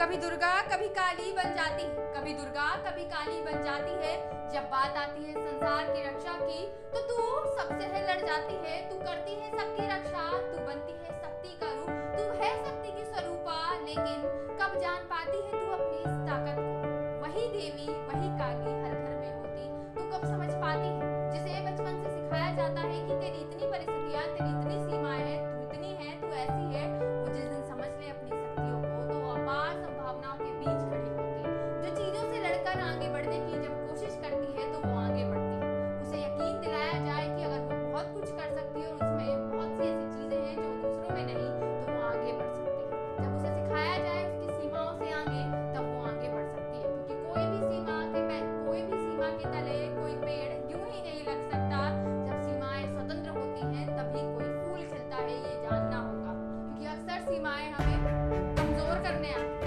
कभी दुर्गा, कभी काली बन जाती है। कभी दुर्गा, कभी काली बन जाती है। जब बात आती है संसार की रक्षा की तो तू सबसे है, लड़ जाती है। तू करती है सबकी रक्षा, तू बनती है शक्ति का रूप। तू है शक्ति की स्वरूपा, लेकिन कब जान पाती है तू अपनी इस ताकत को? वही देवी, वही काली हर घर में होती। तू कब समझ पाती है? जिसे बचपन से सिखाया जाता है कि तेरी इतनी परिस्थितियाँ, तेरी इतनी सीमाएँ कर आगे बढ़ने की जब कोशिश करती है तो वो आगे बढ़ती है। उसे यकीन दिलाया जाए कि अगर वो बहुत कुछ कर सकती है और उसमें बहुत सी ऐसी चीज़ें हैं जो दूसरों में नहीं तो वो आगे बढ़ सकती है। जब उसे सिखाया जाए उसकी सीमाओं से आगे, तब वो आगे बढ़ सकती है। क्योंकि कोई भी सीमा के कोई भी सीमा के तले, कोई पेड़ यूँ ही नहीं लग सकता। जब सीमाएँ स्वतंत्र होती हैं, तभी कोई फूल खिलता है, ये जानना होगा। क्योंकि अक्सर सीमाएँ हमें कमज़ोर करने आती